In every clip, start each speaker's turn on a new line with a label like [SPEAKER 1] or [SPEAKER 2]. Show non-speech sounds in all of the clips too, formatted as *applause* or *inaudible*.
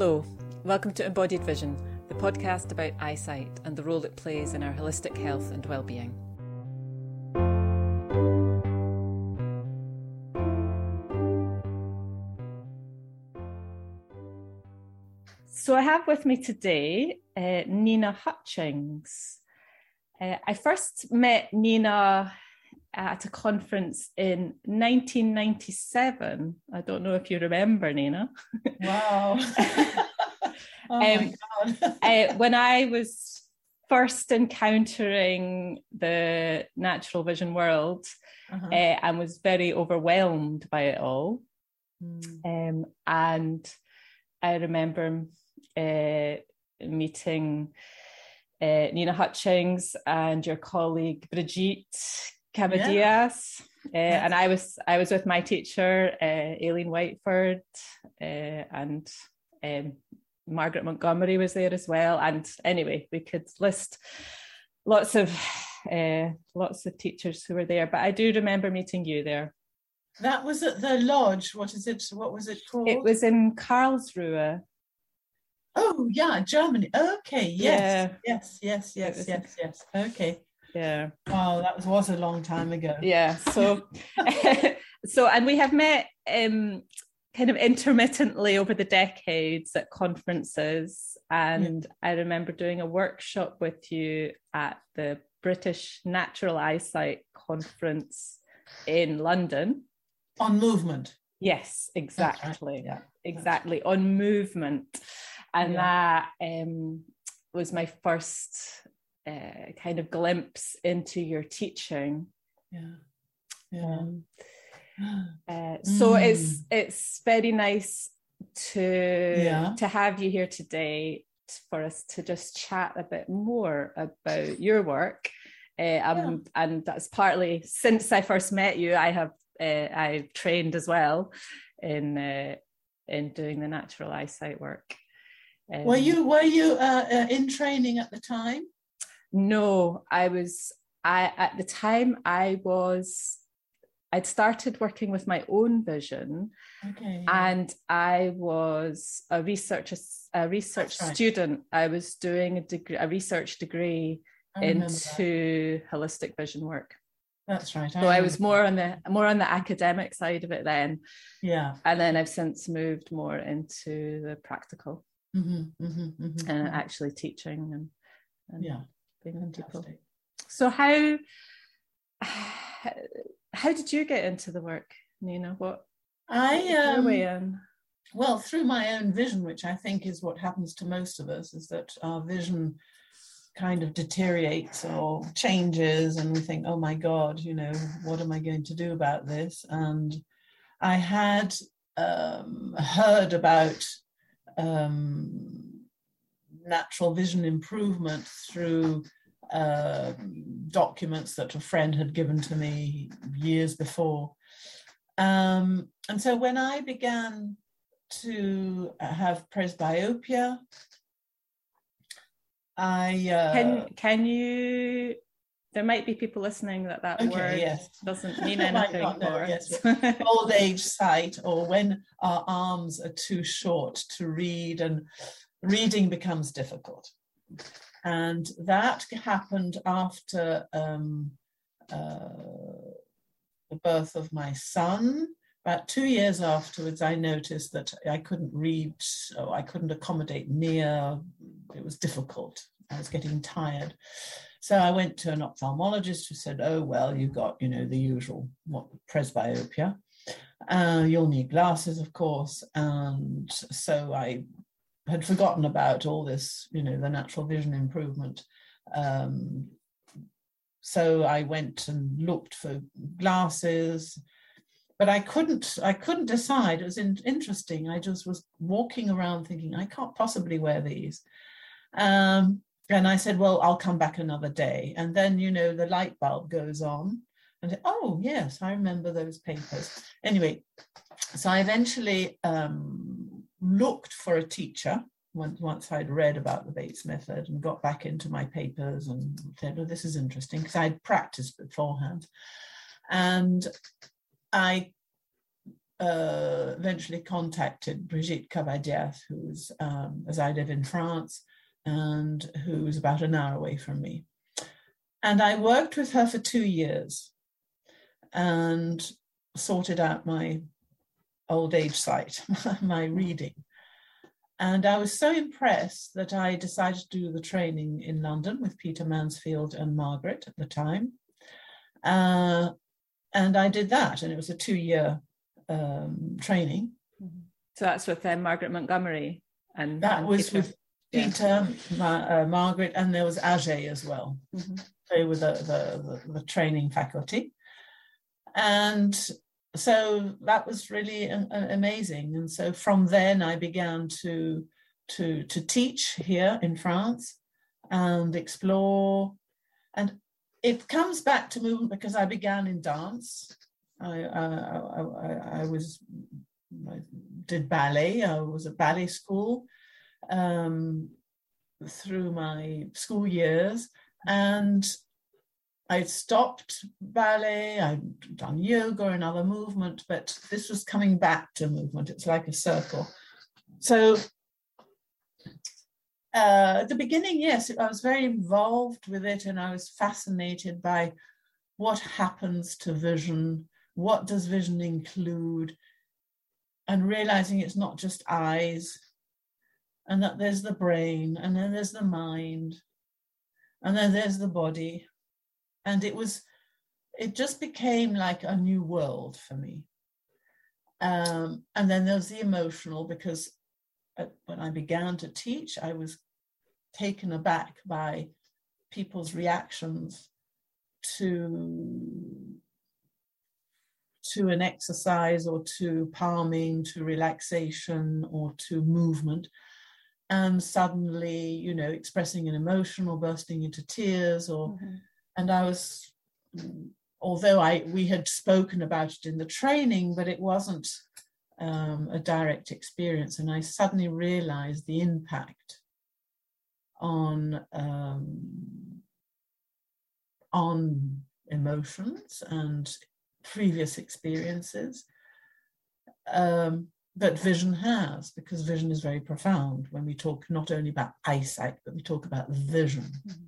[SPEAKER 1] Hello, welcome to Embodied Vision, the podcast about eyesight and the role it plays in our holistic health and well-being. So I have with me today uh, Nina Hutchings. Uh, I first met Nina at a conference in 1997. I don't know if you remember, Nina.
[SPEAKER 2] Wow. *laughs* *laughs*
[SPEAKER 1] oh um, *laughs* uh, when I was first encountering the natural vision world uh-huh. uh, and was very overwhelmed by it all. Mm. Um, and I remember uh, meeting uh, Nina Hutchings and your colleague Brigitte Cavadias. Yeah. Uh, and I was I was with my teacher, uh, Aileen Whiteford, uh, and um, Margaret Montgomery was there as well. And anyway, we could list lots of uh, lots of teachers who were there. But I do remember meeting you there.
[SPEAKER 2] That was at the lodge. What is it? What was it called?
[SPEAKER 1] It was in Karlsruhe.
[SPEAKER 2] Oh yeah, Germany. Okay, yes, yeah. yes, yes, yes, yes, yes. Okay.
[SPEAKER 1] Yeah.
[SPEAKER 2] Wow, that was, was a long time ago.
[SPEAKER 1] Yeah. So, *laughs* so, and we have met um, kind of intermittently over the decades at conferences. And yeah. I remember doing a workshop with you at the British Natural Eyesight Conference in London.
[SPEAKER 2] On movement.
[SPEAKER 1] Yes, exactly. Right. Yeah. Exactly. On movement. And yeah. that um, was my first uh, kind of glimpse into your teaching.
[SPEAKER 2] Yeah. Yeah. Um,
[SPEAKER 1] uh, *gasps* so mm. it's it's very nice to yeah. to have you here today for us to just chat a bit more about your work. Uh, um, yeah. and that's partly since I first met you, I have uh, I've trained as well in uh, in doing the natural eyesight work.
[SPEAKER 2] Um, were you were you uh, uh, in training at the time?
[SPEAKER 1] No, I was. I at the time I was. I'd started working with my own vision,
[SPEAKER 2] okay.
[SPEAKER 1] and I was a research a research right. student. I was doing a degree, a research degree into that. holistic vision work.
[SPEAKER 2] That's right.
[SPEAKER 1] I so I was more on the more on the academic side of it then.
[SPEAKER 2] Yeah.
[SPEAKER 1] And then I've since moved more into the practical
[SPEAKER 2] mm-hmm, mm-hmm,
[SPEAKER 1] mm-hmm, and actually teaching and, and
[SPEAKER 2] yeah
[SPEAKER 1] being people. So how *sighs* how did you get into the work, Nina? What
[SPEAKER 2] I um? Well, through my own vision, which I think is what happens to most of us, is that our vision kind of deteriorates or changes, and we think, "Oh my God, you know, what am I going to do about this?" And I had um, heard about um, natural vision improvement through uh, documents that a friend had given to me years before. Um, and so when I began to have presbyopia, I uh,
[SPEAKER 1] can can you. There might be people listening that that okay, word yes. doesn't *laughs* mean anything for
[SPEAKER 2] yes. *laughs* Old age sight, or when our arms are too short to read and reading becomes difficult. And that happened after um, uh, the birth of my son. About two years afterwards, I noticed that I couldn't read, I couldn't accommodate near, it was difficult. I was getting tired. So I went to an ophthalmologist who said, Oh, well, you've got, you know, the usual what, presbyopia. Uh, you'll need glasses, of course. And so I had forgotten about all this, you know, the natural vision improvement. Um, so I went and looked for glasses, but I couldn't. I couldn't decide. It was in, interesting. I just was walking around thinking I can't possibly wear these. Um, and I said, well, I'll come back another day. And then, you know, the light bulb goes on. And oh yes, I remember those papers. Anyway, so I eventually um, looked for a teacher once, once I'd read about the Bates method and got back into my papers and said, oh, this is interesting because I'd practiced beforehand. And I uh, eventually contacted Brigitte Cavadias, who's, um, as I live in France, and who's about an hour away from me. And I worked with her for two years and sorted out my old age sight, *laughs* my reading. And I was so impressed that I decided to do the training in London with Peter Mansfield and Margaret at the time. Uh, and I did that, and it was a two year um, training.
[SPEAKER 1] So that's with uh, Margaret Montgomery. And
[SPEAKER 2] that
[SPEAKER 1] and
[SPEAKER 2] was
[SPEAKER 1] Peter.
[SPEAKER 2] with Peter, Ma- uh, Margaret, and there was Ajay as well.
[SPEAKER 1] Mm-hmm.
[SPEAKER 2] They were the, the, the, the training faculty. And so that was really a, a- amazing. And so from then I began to, to, to teach here in France and explore. And it comes back to movement because I began in dance. I, uh, I, I, I was I did ballet. I was at ballet school um, through my school years, and I stopped ballet. I'd done yoga and other movement, but this was coming back to movement. It's like a circle. So uh, at the beginning, yes, I was very involved with it, and I was fascinated by what happens to vision. What does vision include? And realizing it's not just eyes, and that there's the brain, and then there's the mind, and then there's the body. And it was, it just became like a new world for me. Um, and then there's the emotional, because uh, when I began to teach, I was taken aback by people's reactions to to an exercise or to palming to relaxation or to movement and suddenly you know expressing an emotion or bursting into tears or
[SPEAKER 1] Mm-hmm.
[SPEAKER 2] And i was although i we had spoken about it in the training but it wasn't um, a direct experience and i suddenly realized the impact on um, on emotions and previous experiences um, that vision has because vision is very profound when we talk not only about eyesight but we talk about vision
[SPEAKER 1] Mhm.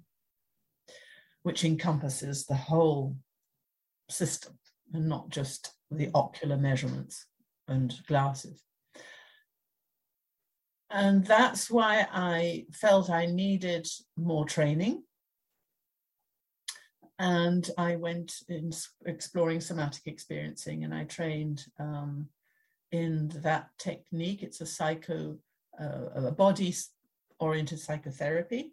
[SPEAKER 2] Which encompasses the whole system and not just the ocular measurements and glasses and that's why I felt I needed more training. And I went in exploring somatic experiencing and I trained um, in that technique. It's a psycho, uh, a body oriented psychotherapy.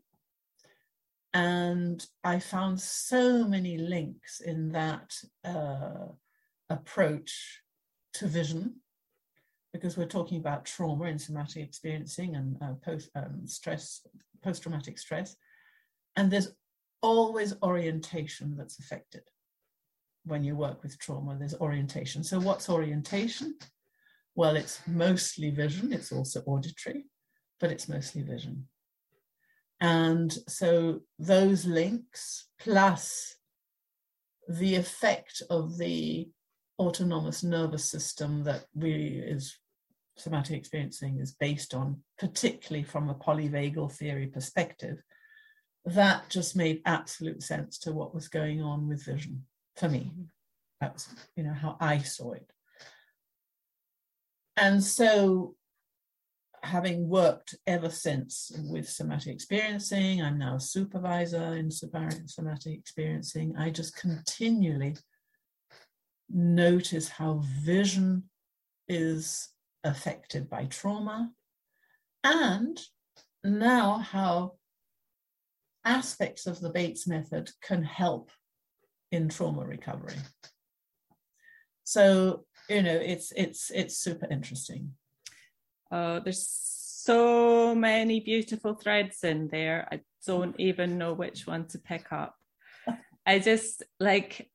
[SPEAKER 2] And I found so many links in that uh, approach to vision because we're talking about trauma and somatic experiencing and uh, post um, stress, post traumatic stress, and there's always orientation that's affected when you work with trauma. There's orientation. So, what's orientation? Well, it's mostly vision. It's also auditory, but it's mostly vision. And so those links plus the effect of the autonomous nervous system that really is somatic experiencing is based on, particularly from a polyvagal theory perspective, that just made absolute sense to what was going on with vision for me. Mm-hmm. That was, you know, how I saw it. And so having worked ever since with somatic experiencing, I'm now a supervisor in somatic experiencing, I just continually notice how vision is affected by trauma and now how aspects of the Bates method can help in trauma recovery. So, you know, it's it's it's super interesting.
[SPEAKER 1] Oh, there's so many beautiful threads in there. I don't even know which one to pick up. I just like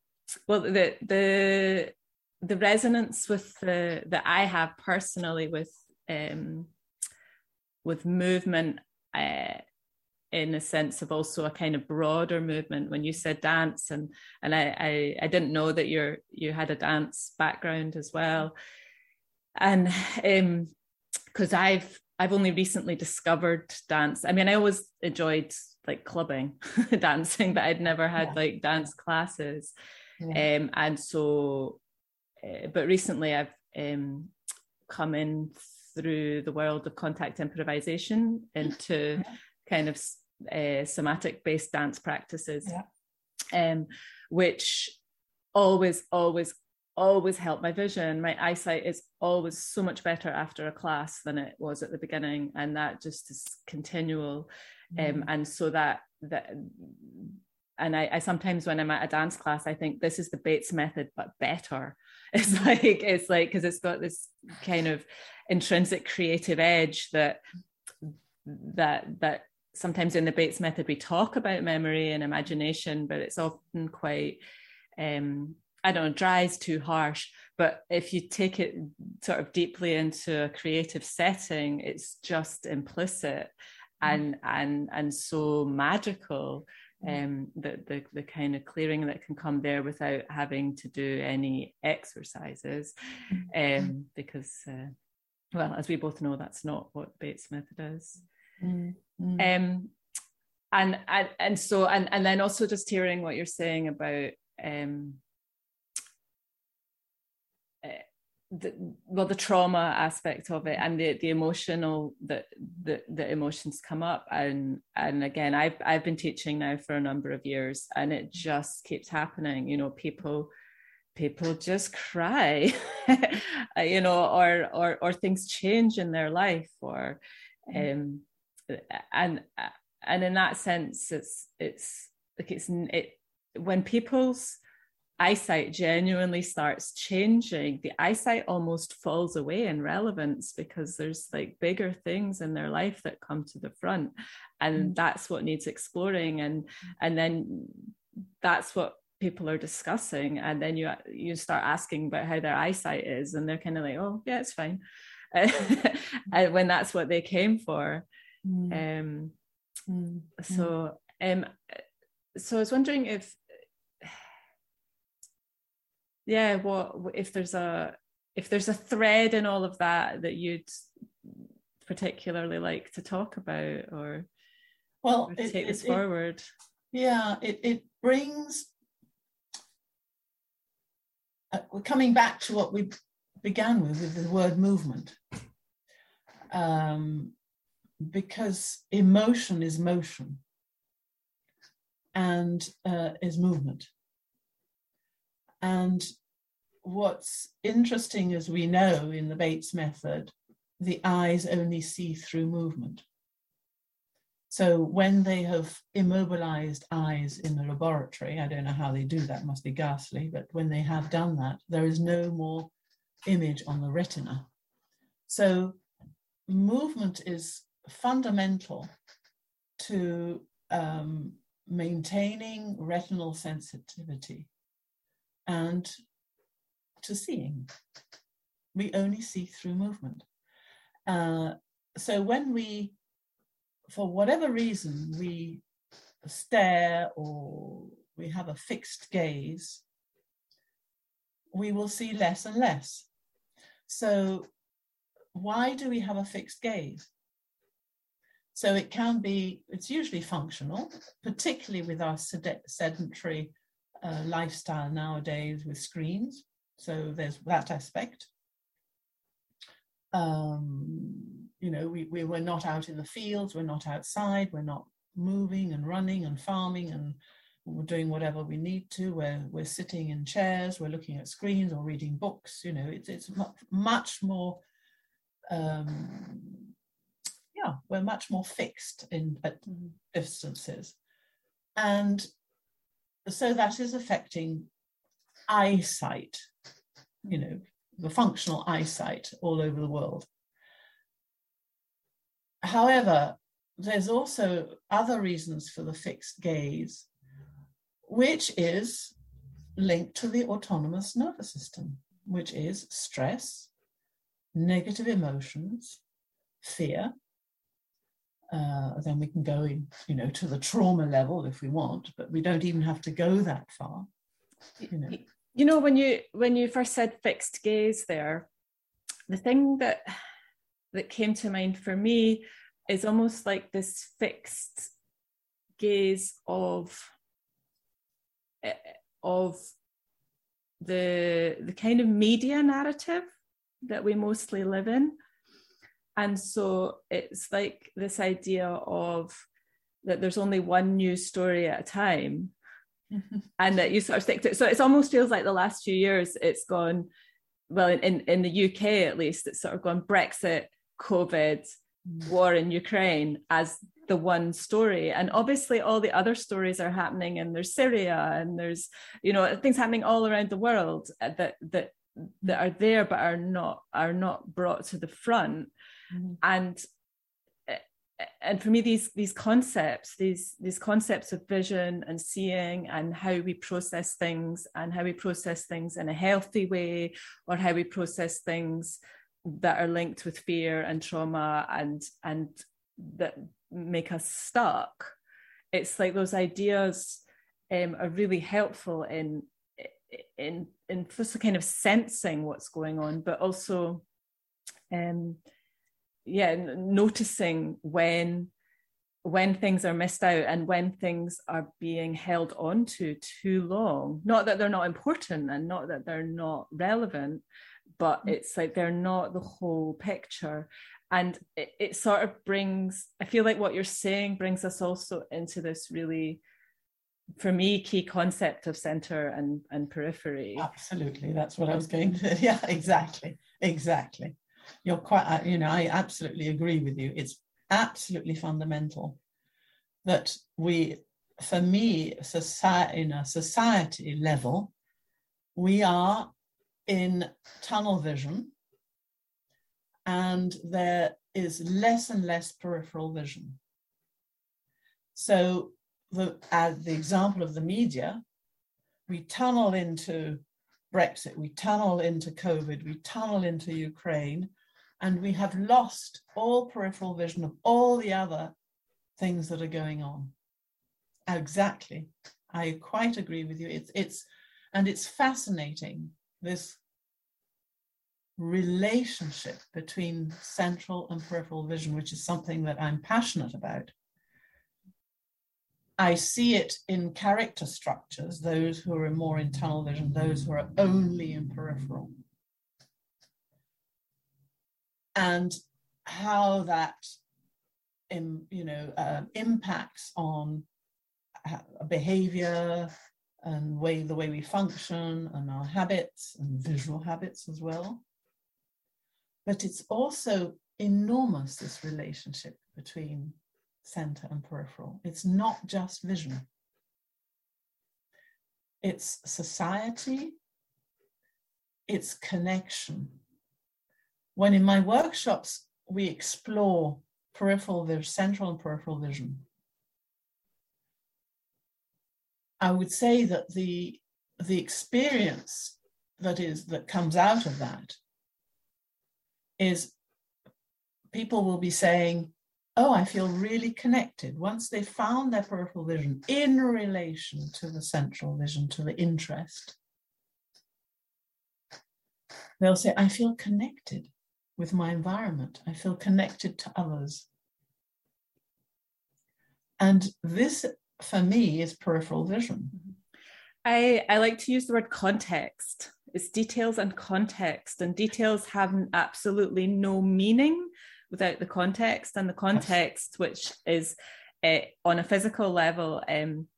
[SPEAKER 1] well the the the resonance with the that I have personally with um with movement uh, in a sense of also a kind of broader movement when you said dance and and I, I I didn't know that you're you had a dance background as well and um because I've I've only recently discovered dance. I mean, I always enjoyed like clubbing *laughs* dancing, but I'd never had yeah. like dance classes. Yeah. Um, and so, uh, but recently I've um, come in through the world of contact improvisation *laughs* into yeah. kind of uh, somatic based dance practices, um, which always, always, always help my vision. My eyesight is always so much better after a class than it was at the beginning, and that just is continual. Um, mm. Um, and so that that and I, I, sometimes when I'm at a dance class, I think this is the Bates method, but better. *laughs* It's like it's like because it's got this kind of intrinsic creative edge that that that sometimes in the Bates method we talk about memory and imagination, but it's often quite um, I don't know, dry is too harsh, but if you take it sort of deeply into a creative setting, it's just implicit mm. and and and so magical. Mm. Um, the, the the kind of clearing that can come there without having to do any exercises, mm. um, because uh, well, as we both know, that's not what Bates method is. Mm. Um, and and and so and and then also just hearing what you're saying about um the, well the trauma aspect of it and the the emotional that the, the emotions come up and and again I've I've been teaching now for a number of years and it just keeps happening you know people people just cry *laughs* you know or or or things change in their life or mm-hmm. um and and in that sense it's it's like it's it when people's eyesight genuinely starts changing, the eyesight almost falls away in relevance because there's like bigger things in their life that come to the front. And mm. that's what needs exploring. And and then that's what people are discussing. And then you you start asking about how their eyesight is, and they're kind of like, oh yeah, it's fine. *laughs* and when that's what they came for. Mm. Um mm. so um so I was wondering if yeah what if there's a if there's a thread in all of that that you'd particularly like to talk about or
[SPEAKER 2] well
[SPEAKER 1] or take it, this it, forward?
[SPEAKER 2] yeah it, it brings uh, we're coming back to what we began with with the word movement. Um, because emotion is motion and uh, is movement and what's interesting, as we know in the Bates method, the eyes only see through movement. So when they have immobilized eyes in the laboratory, I don't know how they do that, must be ghastly, but when they have done that, there is no more image on the retina. So movement is fundamental to um, maintaining retinal sensitivity and to seeing. We only see through movement. Uh, so when we, for whatever reason, we stare or we have a fixed gaze, we will see less and less. So why do we have a fixed gaze? So it can be, it's usually functional, particularly with our sedentary uh, lifestyle nowadays with screens. So there's that aspect. Um, you know, we, we were not out in the fields, we're not outside, we're not moving and running and farming and we're doing whatever we need to. We're, we're sitting in chairs, we're looking at screens or reading books. You know, it's, it's much more, um, yeah, we're much more fixed in at mm-hmm. distances. And so that is affecting eyesight, you know, the functional eyesight all over the world. However, there's also other reasons for the fixed gaze, which is linked to the autonomous nervous system, which is stress, negative emotions, fear, uh, then we can go in, you know, to the trauma level if we want, but we don't even have to go that far.
[SPEAKER 1] You know, you know when you when you first said fixed gaze there, the thing that that came to mind for me is almost like this fixed gaze of eh, of the the kind of media narrative that we mostly live in and so it's like this idea of that there's only one news story at a time *laughs* and that you sort of stick to it. so it almost feels like the last few years it's gone well in, in the uk at least it's sort of gone brexit covid mm. war in ukraine as the one story and obviously all the other stories are happening and there's syria and there's you know things happening all around the world that that that are there but are not are not brought to the front mm-hmm. and and for me these these concepts these these concepts of vision and seeing and how we process things and how we process things in a healthy way or how we process things that are linked with fear and trauma and and that make us stuck it's like those ideas um, are really helpful in in in first kind of sensing what's going on but also um yeah noticing when when things are missed out and when things are being held on to too long. Not that they're not important and not that they're not relevant but mm. it's like they're not the whole picture. And it, it sort of brings i feel like what you're saying brings us also into this really for me key concept of center and and periphery.
[SPEAKER 2] Absolutely. That's what i was going to *laughs* yeah exactly exactly you're quite uh, you know i absolutely agree with you. It's absolutely fundamental that we for me society in a society level we are in tunnel vision and there is less and less peripheral vision. So the, as the example of the media we tunnel into Brexit, we tunnel into COVID, we tunnel into Ukraine, and we have lost all peripheral vision of all the other things that are going on. Exactly. I quite agree with you. It's it's and it's fascinating this relationship between central and peripheral vision, which is something that I'm passionate about. I see it in character structures, those who are more in tunnel vision, those who are only in peripheral. And how that in, you know uh, impacts on behavior and way the way we function and our habits and visual habits as well. But it's also enormous this relationship between center and peripheral. It's not just vision. It's society. It's connection. When in my workshops we explore peripheral vision, central and peripheral vision, I would say that the the experience that is that comes out of that is people will be saying, "Oh, I feel really connected." Once they've found their peripheral vision in relation to the central vision, to the interest, they'll say, "I feel connected." with my environment. I feel connected to others. And this, for me, is peripheral vision.
[SPEAKER 1] I, I like to use the word context. It's details and context, and details have absolutely no meaning without the context. And the context, which is uh, on a physical level um,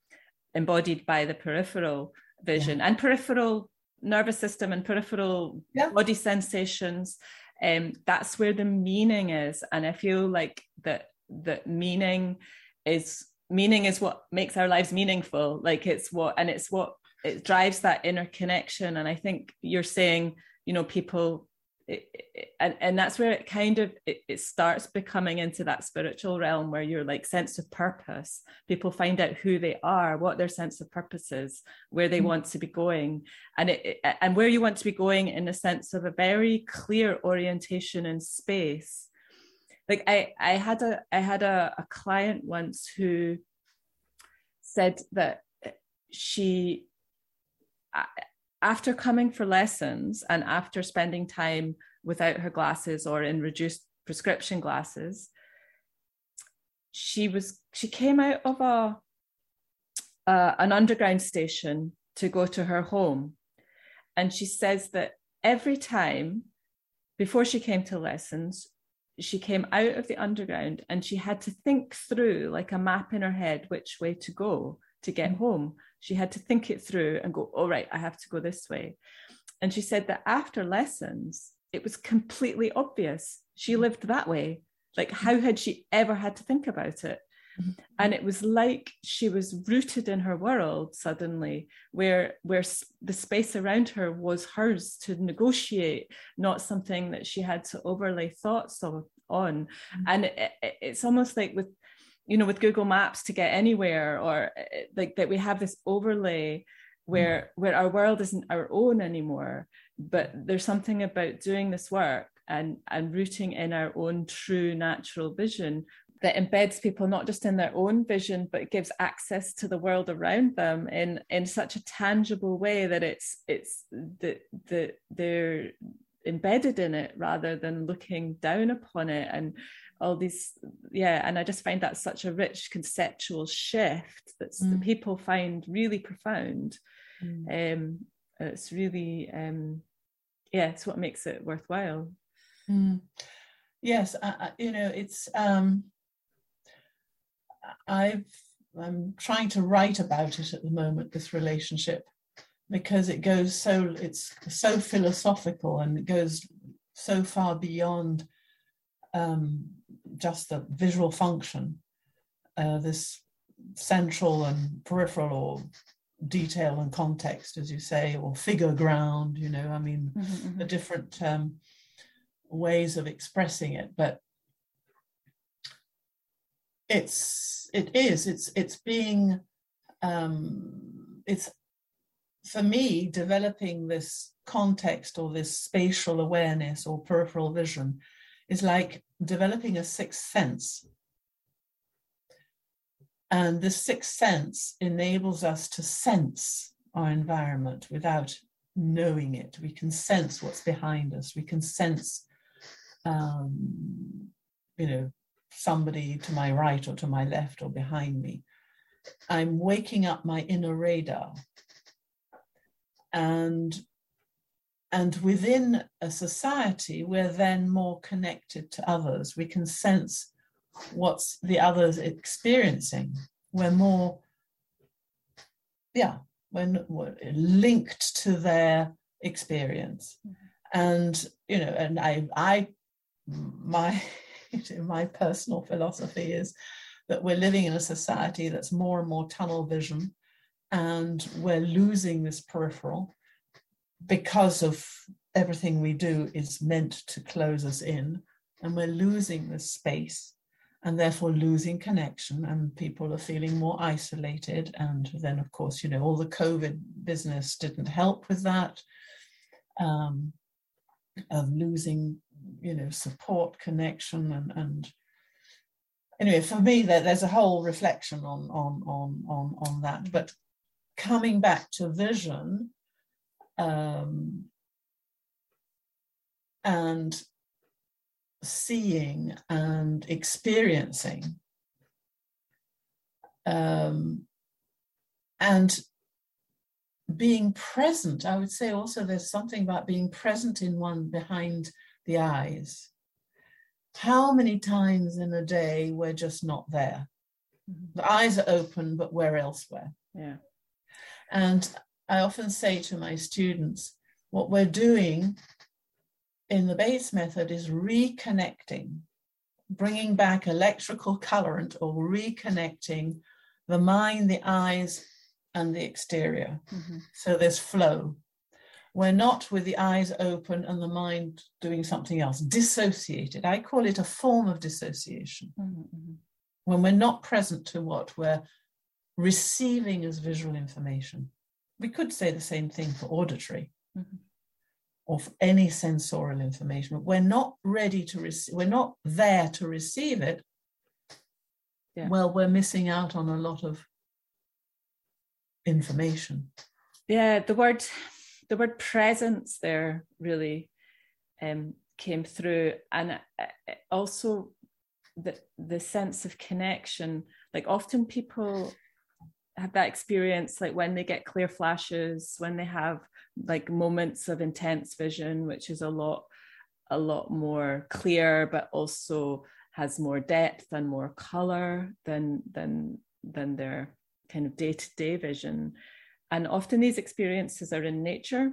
[SPEAKER 1] embodied by the peripheral vision yeah. and peripheral nervous system and peripheral yeah. body sensations um, that's where the meaning is and i feel like that that meaning is meaning is what makes our lives meaningful like it's what and it's what it drives that inner connection and i think you're saying you know people it, it, and and that's where it kind of it, it, starts becoming into that spiritual realm where your like sense of purpose people find out who they are what their sense of purpose is where they mm-hmm. want to be going and it, and where you want to be going in a sense of a very clear orientation in space like i i had a i had a, a client once who said that she after coming for lessons and after spending time without her glasses or in reduced prescription glasses she was she came out of a uh, an underground station to go to her home and she says that every time before she came to lessons she came out of the underground and she had to think through like a map in her head which way to go to get mm-hmm. home she had to think it through and go all oh, i have to go this way and she said that after lessons it was completely obvious she mm-hmm. lived that way like how had she ever had to think about it mm-hmm. and it was like she was rooted in her world suddenly where where the space around her was hers to negotiate not something that she had to overlay thoughts of, on mm-hmm. and it, it's almost like with you know with google maps to get anywhere or eh, like that we have this overlay where mm. where our world isn't our own anymore but there's something about doing this work and and rooting in our own true natural vision that embeds people not just in their own vision but gives access to the world around them in in such a tangible way that it's it's the the they're embedded in it rather than looking down upon it and all these yeah and i just find that such a rich conceptual shift that's mm. that people find really profound mm. um it's really um yeah it's what makes it worthwhile
[SPEAKER 2] mm. yes I, you know it's um i've i'm trying to write about it at the moment this relationship because it goes so it's so philosophical and it goes so far beyond um, just the visual function, uh, this central and peripheral or detail and context, as you say, or figure ground, you know, I mean, mm-hmm, mm-hmm. the different um, ways of expressing it. But it's, it is, it's, it's being, um, it's for me, developing this context or this spatial awareness or peripheral vision is like developing a sixth sense. And this sixth sense enables us to sense our environment without knowing it. We can sense what's behind us. We can sense, um, you know, somebody to my right or to my left or behind me. I'm waking up my inner radar. And and within a society, we're then more connected to others. We can sense what's the others experiencing. We're more, yeah, when we're linked to their experience. And, you know, and I, I, my, *laughs* my personal philosophy is that we're living in a society that's more and more tunnel vision and we're losing this peripheral because of everything we do is meant to close us in and we're losing the space and therefore losing connection and people are feeling more isolated. And then of course you know all the covid business didn't help with that um, of losing you know support connection and and anyway for me there, there's a whole reflection on on on on on that. But coming back to vision um, and seeing and experiencing um, and being present. I would say also there's something about being present in one behind the eyes. How many times in a day we're just not there? Mm-hmm. the eyes are open but we're elsewhere.
[SPEAKER 1] Yeah.
[SPEAKER 2] And I often say to my students, what we're doing in the Bates method is reconnecting, bringing back electrical current or reconnecting the mind, the eyes, and the exterior. Mm-hmm. So there's flow. We're not with the eyes open and the mind doing something else, dissociated. I call it a form of dissociation. Mm-hmm. mm-hmm. When we're not present to what we're receiving as visual information we could say the same thing for auditory mm-hmm. or for any sensorial information. But we're not ready to receive, we're not there to receive it. Yeah. Well, we're missing out on a lot of information.
[SPEAKER 1] Yeah, the word the word presence there really um, came through and uh, also the the sense of connection like often people have that experience like when they get clear flashes when they have like moments of intense vision which is a lot a lot more clear but also has more depth and more color than than than their kind of day-to-day vision. And often these experiences are in nature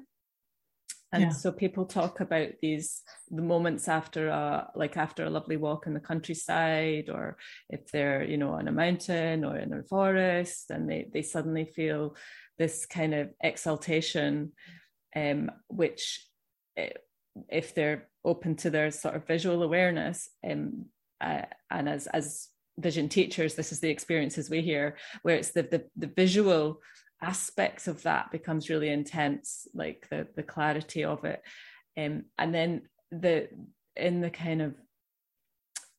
[SPEAKER 1] and yeah. so people talk about these the moments after a like after a lovely walk in the countryside or if they're you know on a mountain or in a forest and they they suddenly feel this kind of exaltation um, which eh, if they're open to their sort of visual awareness um, uh, and as as vision teachers this is the experiences we hear where it's the the, the visual aspects of that becomes really intense like the the clarity of it. Um, and then the in the kind of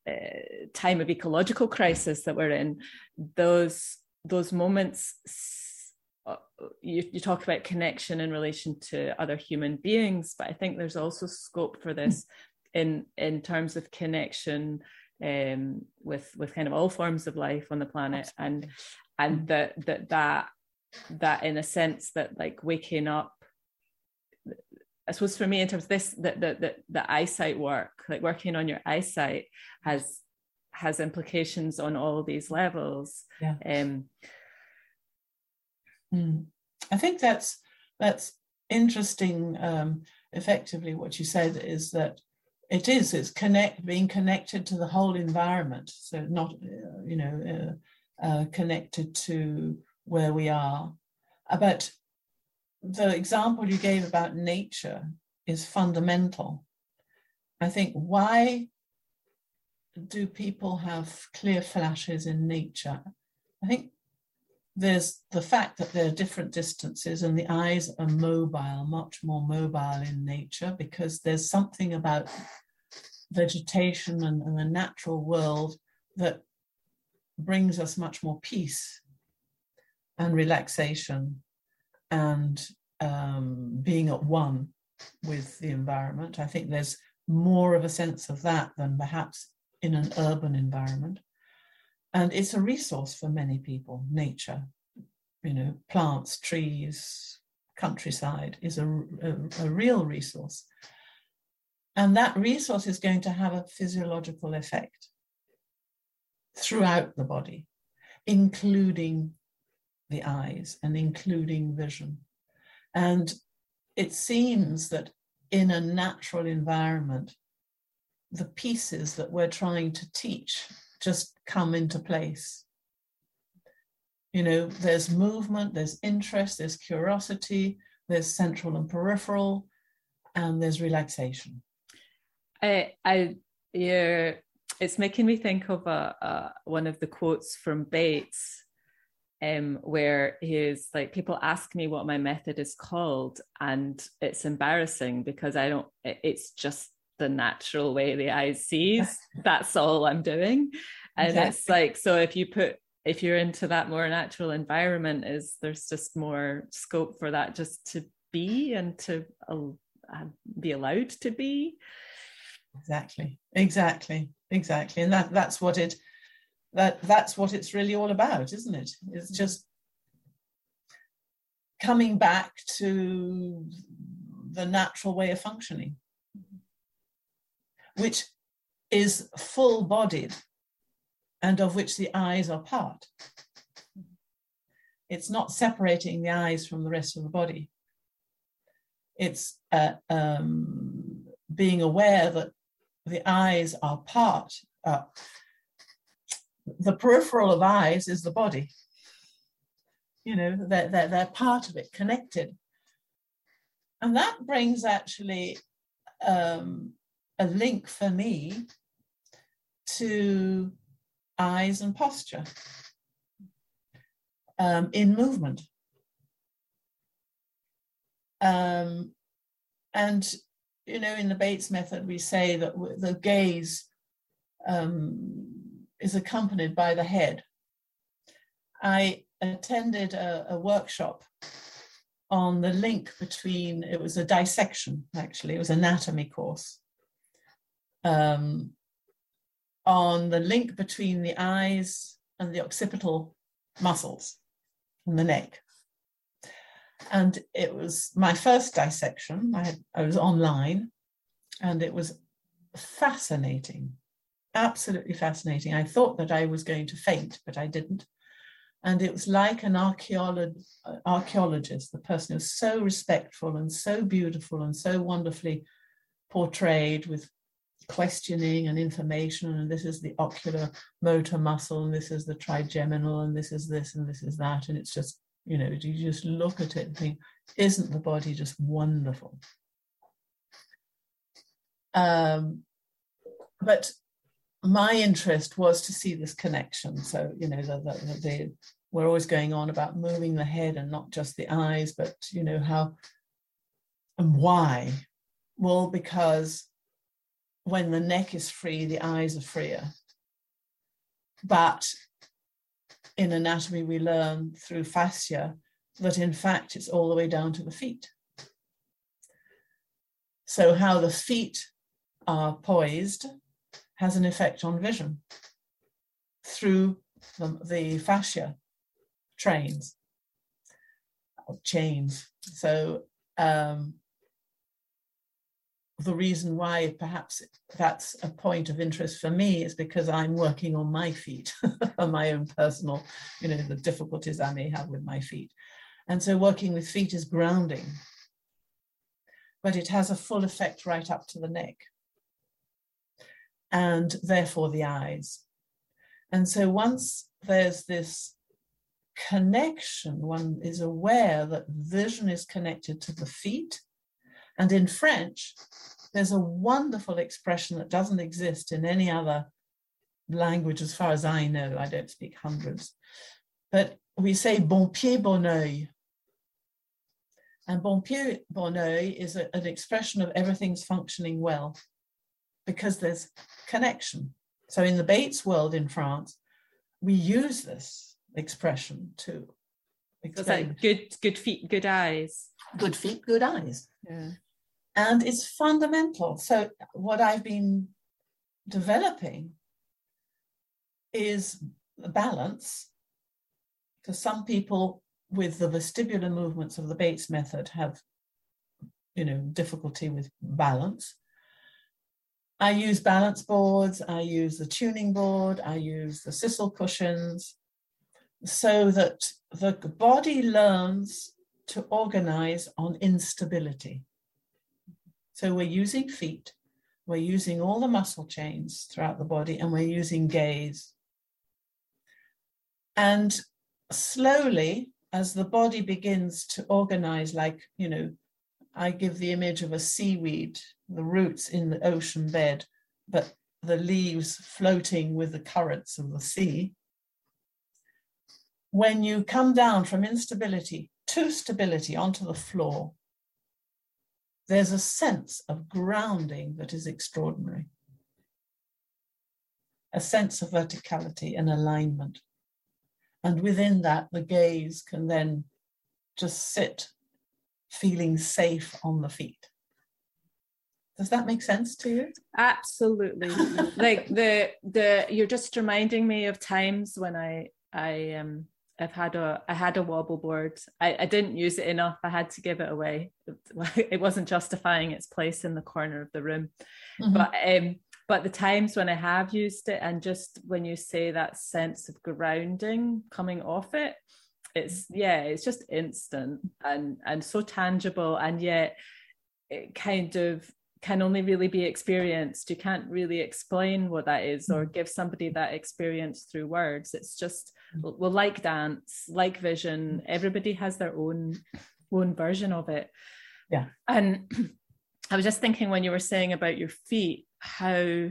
[SPEAKER 1] uh, time of ecological crisis that we're in those those moments uh, you, you talk about connection in relation to other human beings but i think there's also scope for this in in terms of connection um, with with kind of all forms of life on the planet. And and that that that that in a sense that like waking up I suppose for me in terms of this the, the the the eyesight work like working on your eyesight has has implications on all these levels.
[SPEAKER 2] Yeah um mm. I think that's that's interesting um effectively what you said is that it is it's connect being connected to the whole environment. So not uh, you know uh, uh, connected to where we are. But the example you gave about nature is fundamental. I think why do people have clear flashes in nature? I think there's the fact that there are different distances and the eyes are mobile, much more mobile in nature, because there's something about vegetation and, and the natural world that brings us much more peace and relaxation and um, being at one with the environment. I think there's more of a sense of that than perhaps in an urban environment. And it's a resource for many people, nature, you know, plants, trees, countryside is a, a, a real resource. And that resource is going to have a physiological effect throughout the body, including the eyes and including vision. And it seems that in a natural environment, the pieces that we're trying to teach just come into place. You know, there's movement, there's interest, there's curiosity, there's central and peripheral, and there's relaxation.
[SPEAKER 1] I, I, yeah, it's making me think of a, a one of the quotes from Bates um, where he's like, people ask me what my method is called, and it's embarrassing because I don't, it's just the natural way the eye sees. *laughs* That's all I'm doing. And exactly. it's like, so if you put, if you're into that more natural environment, is there's just more scope for that just to be and to uh, be allowed to be.
[SPEAKER 2] Exactly, exactly, exactly. And that that's what it that that's what it's really all about isn't it? It's mm. just coming back to the natural way of functioning which is full bodied and of which the eyes are part. It's not separating the eyes from the rest of the body. It's uh, um, being aware that the eyes are part uh, the peripheral of eyes is the body. You know, they're, they're, they're part of it, connected. And that brings actually um, a link for me to eyes and posture um, in movement. Um, and, you know, in the Bates method, we say that the gaze um, is accompanied by the head. I attended a, a workshop on the link between, it was a dissection actually, it was anatomy course. um, on the link between the eyes and the occipital muscles in the neck. And it was my first dissection. I, had, I was online and it was fascinating, absolutely fascinating. I thought that I was going to faint, but I didn't. And it was like an archeolog- archaeologist, the person who's so respectful and so beautiful and so wonderfully portrayed with questioning and information and this is the ocular motor muscle and this is the trigeminal and this is this and this is that and it's just you know you just look at it and think isn't the body just wonderful um, but my interest was to see this connection so you know the, the, the, we're always going on about moving the head and not just the eyes but you know how and why well because when the neck is free, the eyes are freer. But in anatomy, we learn through fascia that in fact it's all the way down to the feet. So, how the feet are poised has an effect on vision through the, the fascia trains, chains. So, um, the reason why perhaps that's a point of interest for me is because I'm working on my feet, *laughs* on my own personal, you know, the difficulties I may have with my feet. And so working with feet is grounding, but it has a full effect right up to the neck and therefore the eyes. And so once there's this connection, one is aware that vision is connected to the feet. And in French, there's a wonderful expression that doesn't exist in any other language, as far as I know. I don't speak hundreds. But we say bon pied, bon oeil. And bon pied, bon oeil is a, an expression of everything's functioning well because there's connection. So in the Bates world in France, we use this expression to
[SPEAKER 1] explain. Like good, good feet, good eyes.
[SPEAKER 2] Good feet, good eyes. Yeah and it's fundamental. So, what I've been developing is balance, because some people with the vestibular movements of the Bates method have, you know, difficulty with balance. I use balance boards, I use the tuning board, I use the sissel cushions, so that the body learns to organize on instability. So we're using feet, we're using all the muscle chains throughout the body, and we're using gaze. And slowly, as the body begins to organize, like, you know, I give the image of a seaweed, the roots in the ocean bed, but the leaves floating with the currents of the sea. When you come down from instability to stability onto the floor, there's a sense of grounding that is extraordinary, a sense of verticality and alignment. And within that, the gaze can then just sit feeling safe on the feet. Does that make sense to you?
[SPEAKER 1] Absolutely. like the the you're just reminding me of times when I I um I've had a I had a wobble board. I, I didn't use it enough. I had to give it away. *laughs* It wasn't justifying its place in the corner of the room. Mm-hmm. But um, but the times when I have used it, and just when you say that sense of grounding coming off it, it's yeah, it's just instant and and so tangible, and yet it kind of can only really be experienced. You can't really explain what that is or mm. give somebody that experience through words. It's just mm. well, like dance, like vision. Everybody has their own own version of it.
[SPEAKER 2] Yeah.
[SPEAKER 1] And *clears throat* I was just thinking when you were saying about your feet, how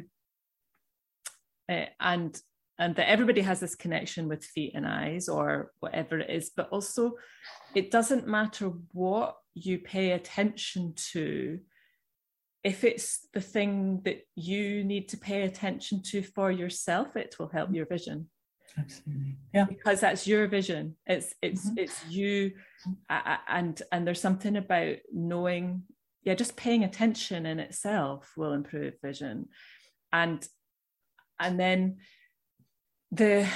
[SPEAKER 1] uh, and and that everybody has this connection with feet and eyes or whatever it is, but also it doesn't matter what you pay attention to. If it's the thing that you need to pay attention to for yourself it will help your vision.
[SPEAKER 2] Absolutely. Yeah.
[SPEAKER 1] Because that's your vision. It's it's mm-hmm. it's you and and there's something about knowing yeah just paying attention in itself will improve vision. And and then the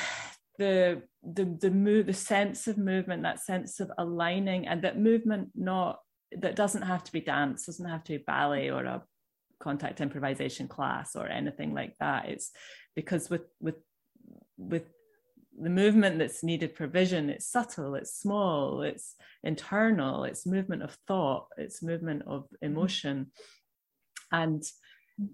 [SPEAKER 1] the the the move the sense of movement that sense of aligning and that movement not that doesn't have to be dance doesn't have to be ballet or a contact improvisation class or anything like that it's because with with with the movement that's needed for vision it's subtle it's small it's internal it's movement of thought it's movement of mm-hmm. emotion and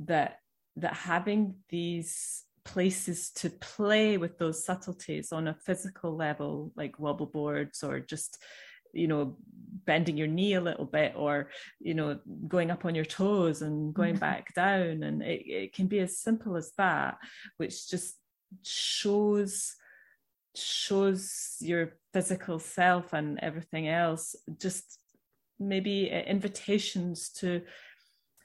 [SPEAKER 1] that that having these places to play with those subtleties on a physical level like wobble boards or just you know bending your knee a little bit or you know going up on your toes and going mm-hmm. back down and it, it can be as simple as that which just shows shows your physical self and everything else just maybe invitations to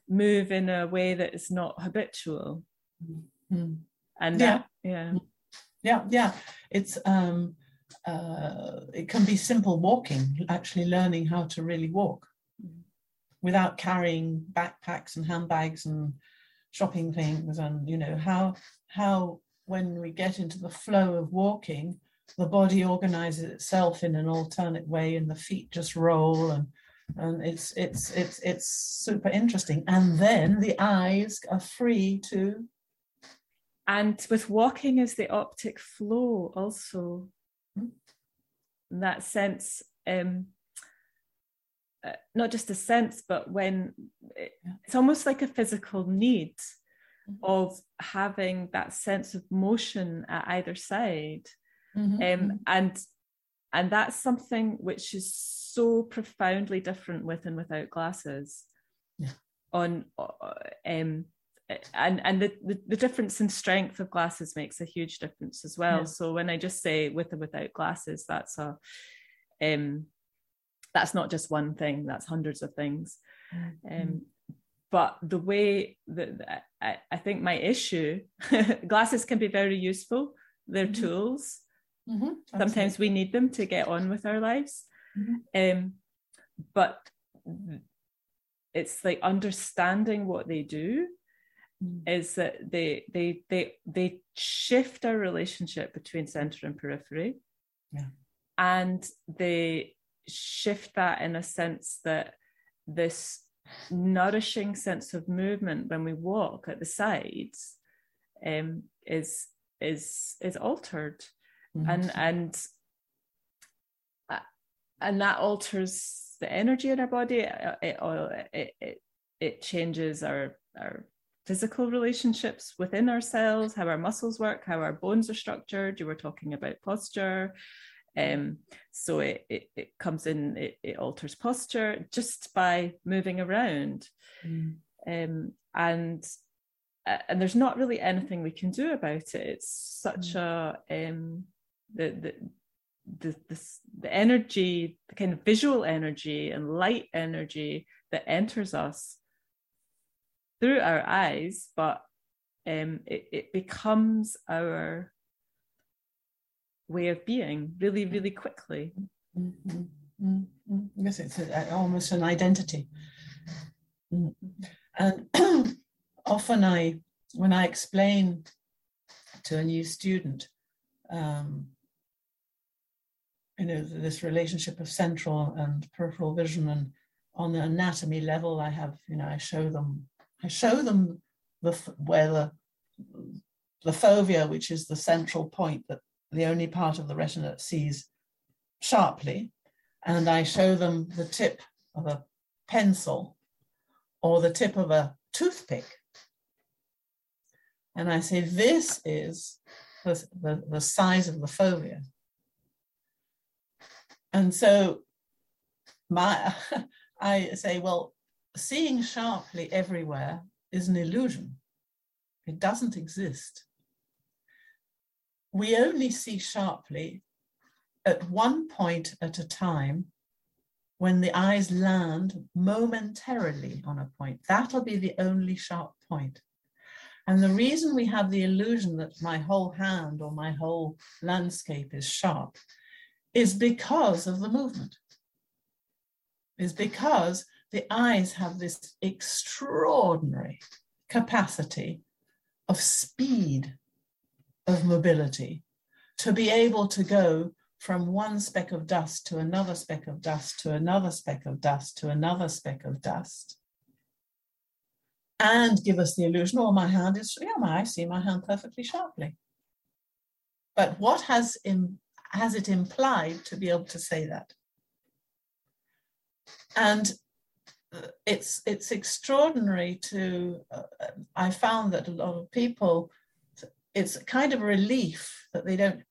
[SPEAKER 1] move in a way that is not habitual mm-hmm. And
[SPEAKER 2] yeah.
[SPEAKER 1] that, yeah.
[SPEAKER 2] Yeah yeah. It's um uh it can be simple walking actually learning how to really walk mm-hmm. without carrying backpacks and handbags and shopping things and you know how how when we get into the flow of walking, the body organizes itself in an alternate way and the feet just roll and and it's it's it's it's super interesting. And then the eyes are free to
[SPEAKER 1] and with walking is the optic flow also in that sense um uh, not just a sense but when it, it's almost like a physical need mm-hmm. of having that sense of motion at either side mm-hmm. um, mm-hmm. and and that's something which is so profoundly different with and without glasses
[SPEAKER 2] yeah.
[SPEAKER 1] on uh, um, and and the, the, the difference in strength of glasses makes a huge difference as well yeah. so when i just say with or without glasses that's a um that's not just one thing that's hundreds of things mm-hmm. um but the way that I, I think my issue *laughs* glasses can be very useful they're mm-hmm. tools mm-hmm. sometimes we need them to get on with our lives mm-hmm. um, but it's like understanding what they do mm. is that they they they they shift our relationship between center and periphery
[SPEAKER 2] yeah.
[SPEAKER 1] and they shift that in a sense that this nourishing sense of movement when we walk at the sides um, is is is altered mm-hmm. and and uh, and that alters the energy in our body it it, it, it changes our our physical relationships within ourselves how our muscles work how our bones are structured you were talking about posture um, so it, it, it comes in, it, it, alters posture just by moving around. Mm. Um, and uh, and there's not really anything we can do about it. It's such mm. a um, the, the the, the the energy, the kind of visual energy and light energy that enters us through our eyes, but um, it, it becomes our way of being really, really quickly.
[SPEAKER 2] Mm-hmm. Mm-hmm. Yes, it's a, almost an identity. Mm-hmm. And *clears throat* often I, when I explain to a new student, um, you know, this relationship of central and peripheral vision and on the anatomy level, I have, you know, I show them, I show them the, where the, the fovea, which is the central point that the only part of the retina that sees sharply, and I show them the tip of a pencil or the tip of a toothpick. And I say, this is the, the, the size of the fovea. And so my, *laughs* I say, well, seeing sharply everywhere is an illusion. It doesn't exist we only see sharply at one point at a time when the eyes land momentarily on a point. That'll be the only sharp point. And the reason we have the illusion that my whole hand or my whole landscape is sharp is because of the movement, is because the eyes have this extraordinary capacity of speed of mobility to be able to go from one speck of dust to another speck of dust to another speck of dust to another speck of dust and give us the illusion oh my hand is yeah my, i see my hand perfectly sharply. But what has in, has it implied to be able to say that? And it's it's extraordinary to uh, i found that a lot of people it's kind of a relief that they don't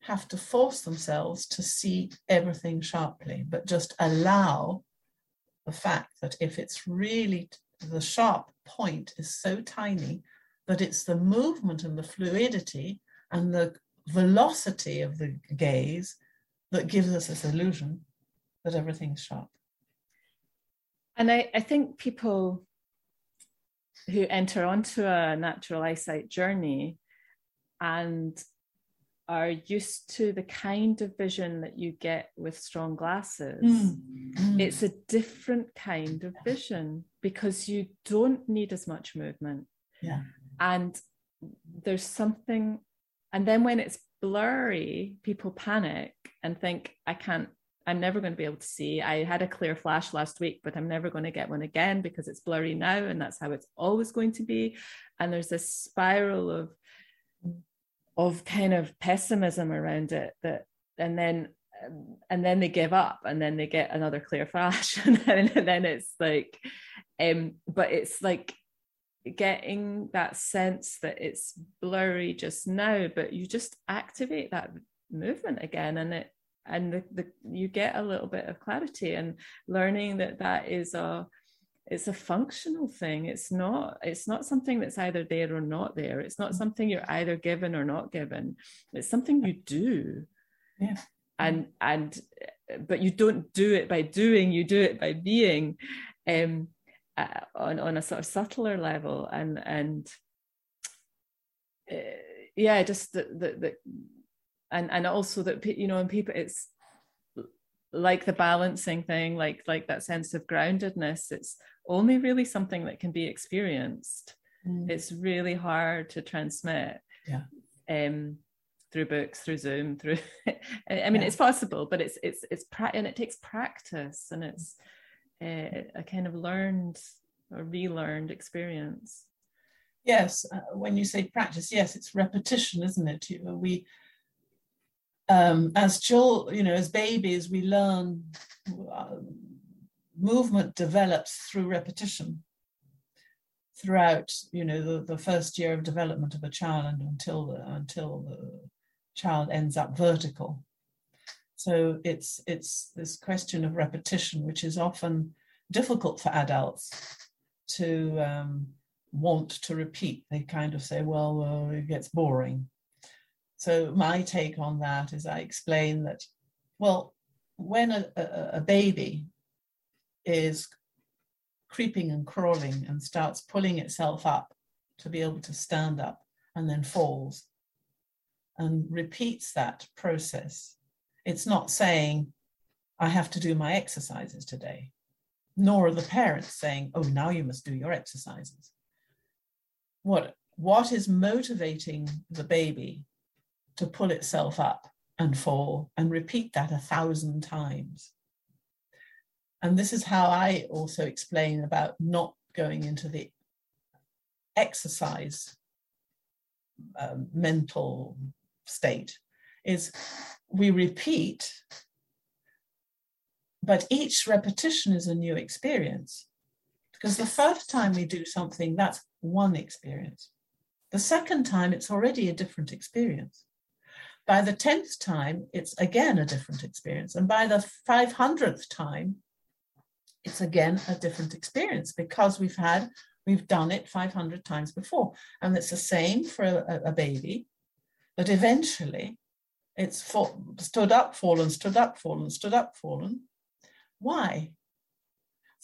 [SPEAKER 2] have to force themselves to see everything sharply but just allow the fact that if it's really the sharp point is so tiny that it's the movement and the fluidity and the velocity of the gaze that gives us this illusion that everything's sharp.
[SPEAKER 1] And I, I think people who enter onto a natural eyesight journey and are used to the kind of vision that you get with strong glasses. Mm. Mm. It's a different kind of vision because you don't need as much movement.
[SPEAKER 2] Yeah.
[SPEAKER 1] And there's something, and then when it's blurry, people panic and think, I can't, I'm never going to be able to see. I had a clear flash last week, but I'm never going to get one again because it's blurry now. And that's how it's always going to be. And there's this spiral of, of kind of pessimism around it that and then and then they give up and then they get another clear flash *laughs* and then, and then it's like um but it's like getting that sense that it's blurry just now but you just activate that movement again and it and the, the you get a little bit of clarity and learning that that is a it's a functional thing. It's not it's not something that's either there or not there. It's not something you're either given or not given. It's something you do.
[SPEAKER 2] Yeah.
[SPEAKER 1] And and but you don't do it by doing you do it by being um uh, on on a sort of subtler level. And and uh, yeah just the, the the and and also that you know and people it's like the balancing thing like like that sense of groundedness it's only really something that can be experienced. Mm. it's really hard to transmit
[SPEAKER 2] yeah.
[SPEAKER 1] um through books through zoom through *laughs* i mean yeah. it's possible but it's it's it's pra- and it takes practice and it's uh, a kind of learned or relearned experience.
[SPEAKER 2] Yes uh, when you say practice yes it's repetition isn't it? We um, as children, you know, as babies, we learn uh, movement develops through repetition throughout, you know, the, the first year of development of a child and until the, until the child ends up vertical. So it's it's this question of repetition, which is often difficult for adults to um, want to repeat. They kind of say, well, uh, it gets boring. So my take on that is I explain that, well, when a, a, a baby is creeping and crawling and starts pulling itself up to be able to stand up and then falls and repeats that process, it's not saying, I have to do my exercises today, nor are the parents saying, oh, now you must do your exercises. What, what is motivating the baby to pull itself up and fall and repeat that a thousand times. And this is how I also explain about not going into the exercise um, mental state is we repeat but each repetition is a new experience because the first time we do something that's one experience the second time it's already a different experience by the 10th time, it's again a different experience. And by the 500th time, it's again a different experience because we've had, we've done it 500 times before. And it's the same for a, a baby, but eventually it's for, stood up, fallen, stood up, fallen, stood up, fallen. Why?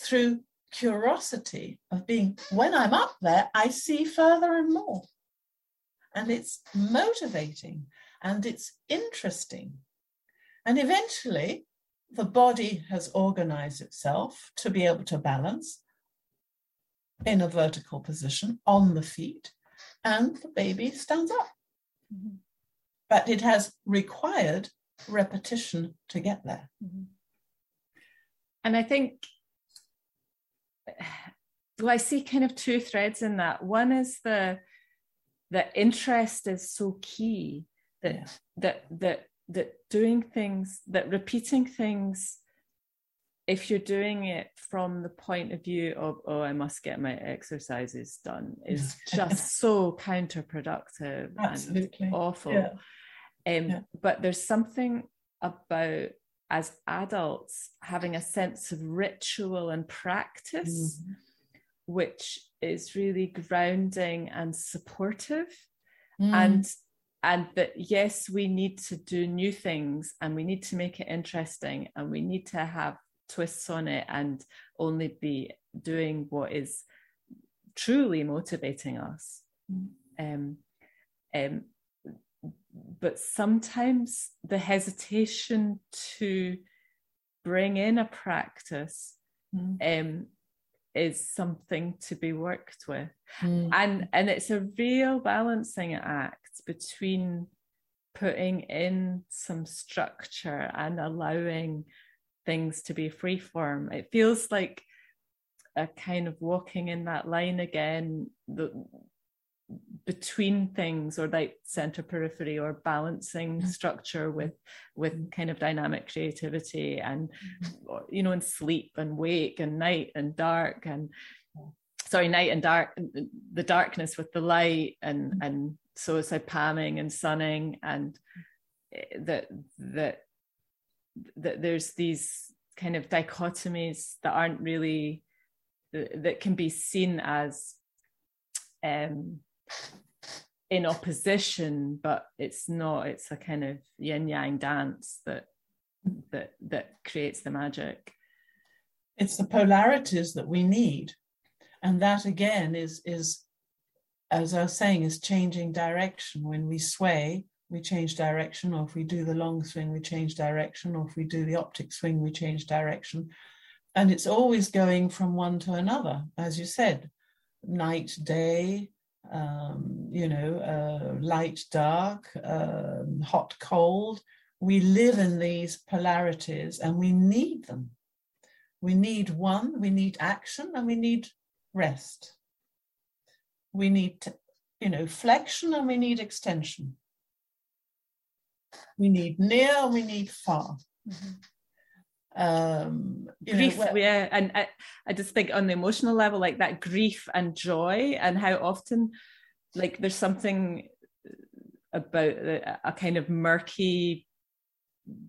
[SPEAKER 2] Through curiosity of being, when I'm up there, I see further and more. And it's motivating and it's interesting. And eventually, the body has organized itself to be able to balance in a vertical position on the feet. and the baby stands up. Mm-hmm. But it has required repetition to get there. Mm-hmm.
[SPEAKER 1] And I think, *sighs* well, I see kind of two threads in that. One is the the interest is so key that yeah. that that that doing things that repeating things if you're doing it from the point of view of oh i must get my exercises done is *laughs* just so counterproductive Absolutely. and awful yeah. Um, yeah. but there's something about as adults having a sense of ritual and practice mm-hmm. which is really grounding and supportive mm. and and that yes we need to do new things and we need to make it interesting and we need to have twists on it and only be doing what is truly motivating us mm. um, um, but sometimes the hesitation to bring in a practice mm. um, is something to be worked with mm. and and it's a real balancing act between putting in some structure and allowing things to be free form it feels like a kind of walking in that line again the, between things or like center periphery or balancing mm-hmm. structure with with mm-hmm. kind of dynamic creativity and mm-hmm. you know and sleep and wake and night and dark and sorry night and dark the darkness with the light and and so it's like palming and sunning and eh, that that that there's these kind of dichotomies that aren't really that can be seen as um in opposition, but it's not. It's a kind of yin yang dance that that that creates the magic.
[SPEAKER 2] It's the polarities that we need, and that again is is as I was saying is changing direction. When we sway, we change direction, or if we do the long swing, we change direction, or if we do the optic swing, we change direction. And it's always going from one to another, as you said, night, day, um, you know, uh, light, dark, um, hot, cold. We live in these polarities and we need them. We need one, we need action, and we need rest. We need, you know, flexion and we need extension. We need near and we need far. Mm-hmm
[SPEAKER 1] um grief know, yeah and I, I just think on the emotional level like that grief and joy and how often like there's something about a, a kind of murky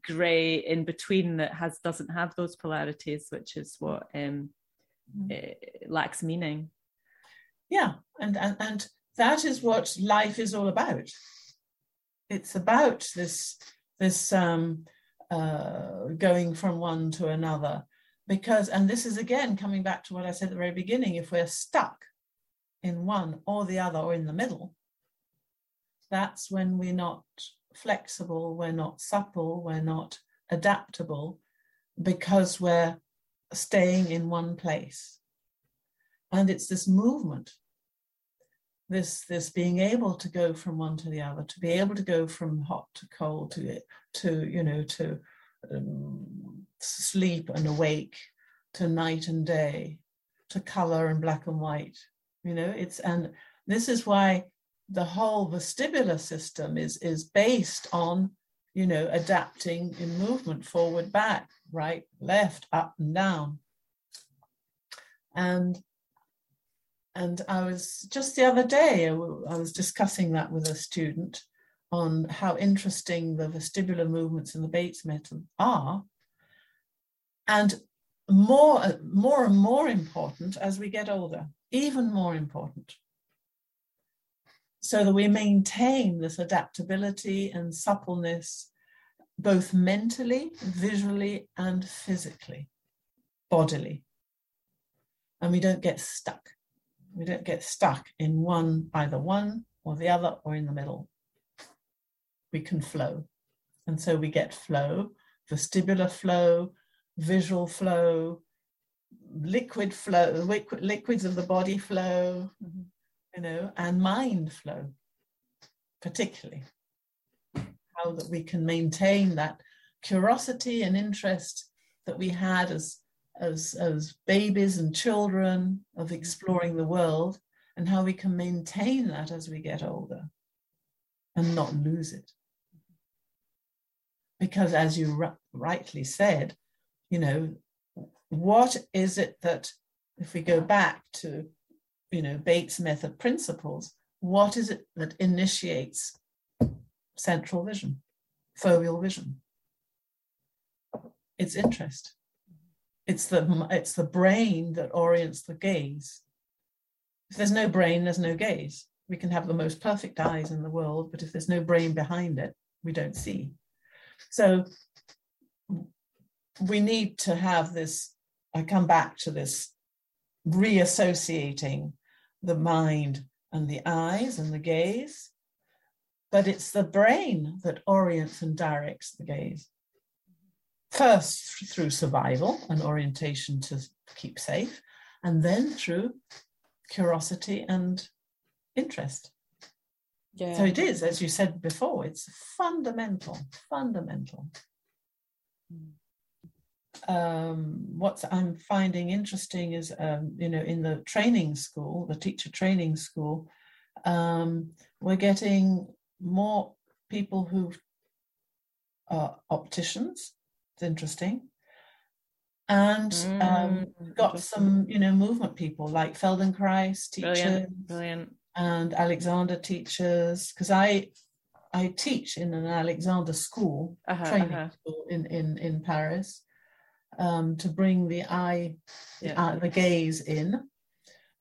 [SPEAKER 1] gray in between that has doesn't have those polarities which is what um mm. lacks meaning
[SPEAKER 2] yeah and, and and that is what life is all about it's about this this um uh, going from one to another. Because, and this is again coming back to what I said at the very beginning if we're stuck in one or the other or in the middle, that's when we're not flexible, we're not supple, we're not adaptable because we're staying in one place. And it's this movement, this, this being able to go from one to the other, to be able to go from hot to cold to to you know to um, sleep and awake to night and day to color and black and white you know. It's and this is why the whole vestibular system is is based on you know adapting in movement forward back right left up and down. And and i was just the other day i was discussing that with a student on how interesting the vestibular movements in the Bates method are, and more, uh, more and more important as we get older, even more important. So that we maintain this adaptability and suppleness, both mentally, visually, and physically, bodily. And we don't get stuck. We don't get stuck in one, either one or the other, or in the middle we can flow. And so we get flow, vestibular flow, visual flow, liquid flow, liquid, liquids of the body flow, you know, and mind flow, particularly. How that we can maintain that curiosity and interest that we had as as as babies and children of mm-hmm. exploring the world and how we can maintain that as we get older and not lose it. Mm-hmm. Because as you r- rightly said you know what is it that if we go back to you know bates method principles what is it that initiates central vision foveal vision? It's interest it's the it's the brain that orients the gaze. If there's no brain there's no gaze. We can have the most perfect eyes in the world but if there's no brain behind it we don't see. So we need to have this i come back to this reassociating the mind and the eyes and the gaze but it's the brain that orients and directs the gaze first through survival and orientation to keep safe, and then through curiosity and interest. Yeah. So it is, as you said before, it's fundamental, fundamental. Um, what I'm finding interesting is, um, you know, in the training school, the teacher training school, um, we're getting more people who are opticians it's interesting. And um, mm, got some, you know, movement people like Feldenkrais teachers,
[SPEAKER 1] brilliant, brilliant.
[SPEAKER 2] and Alexander teachers. Because I, I teach in an Alexander school, uh-huh, training uh-huh. school in in in Paris, um, to bring the eye, yeah. uh, the gaze in.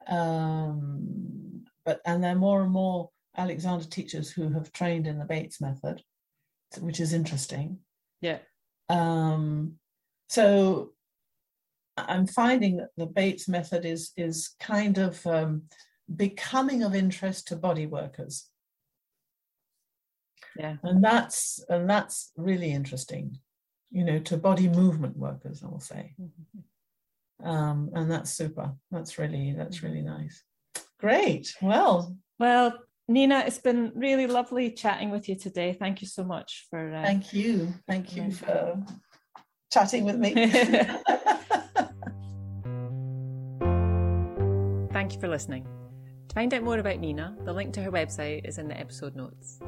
[SPEAKER 2] Um, but and there are more and more Alexander teachers who have trained in the Bates method, which is interesting.
[SPEAKER 1] Yeah.
[SPEAKER 2] Um, so I'm finding that the Bates method is is kind of um, becoming of interest to body workers.
[SPEAKER 1] Yeah,
[SPEAKER 2] and that's and that's really interesting, you know, to body movement workers, I will say. Mm-hmm. Um, and that's super. That's really that's really nice. Great. Well,
[SPEAKER 1] well, Nina, it's been really lovely chatting with you today. Thank you so much for.
[SPEAKER 2] Uh, Thank you. Thank you for chatting with me. *laughs*
[SPEAKER 1] Thank you for listening. To find out more about Nina, the link to her website is in the episode notes.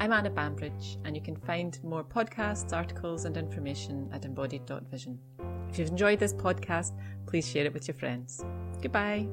[SPEAKER 1] I'm Anna Bambridge, and you can find more podcasts, articles, and information at embodied.vision. If you've enjoyed this podcast, please share it with your friends. Goodbye.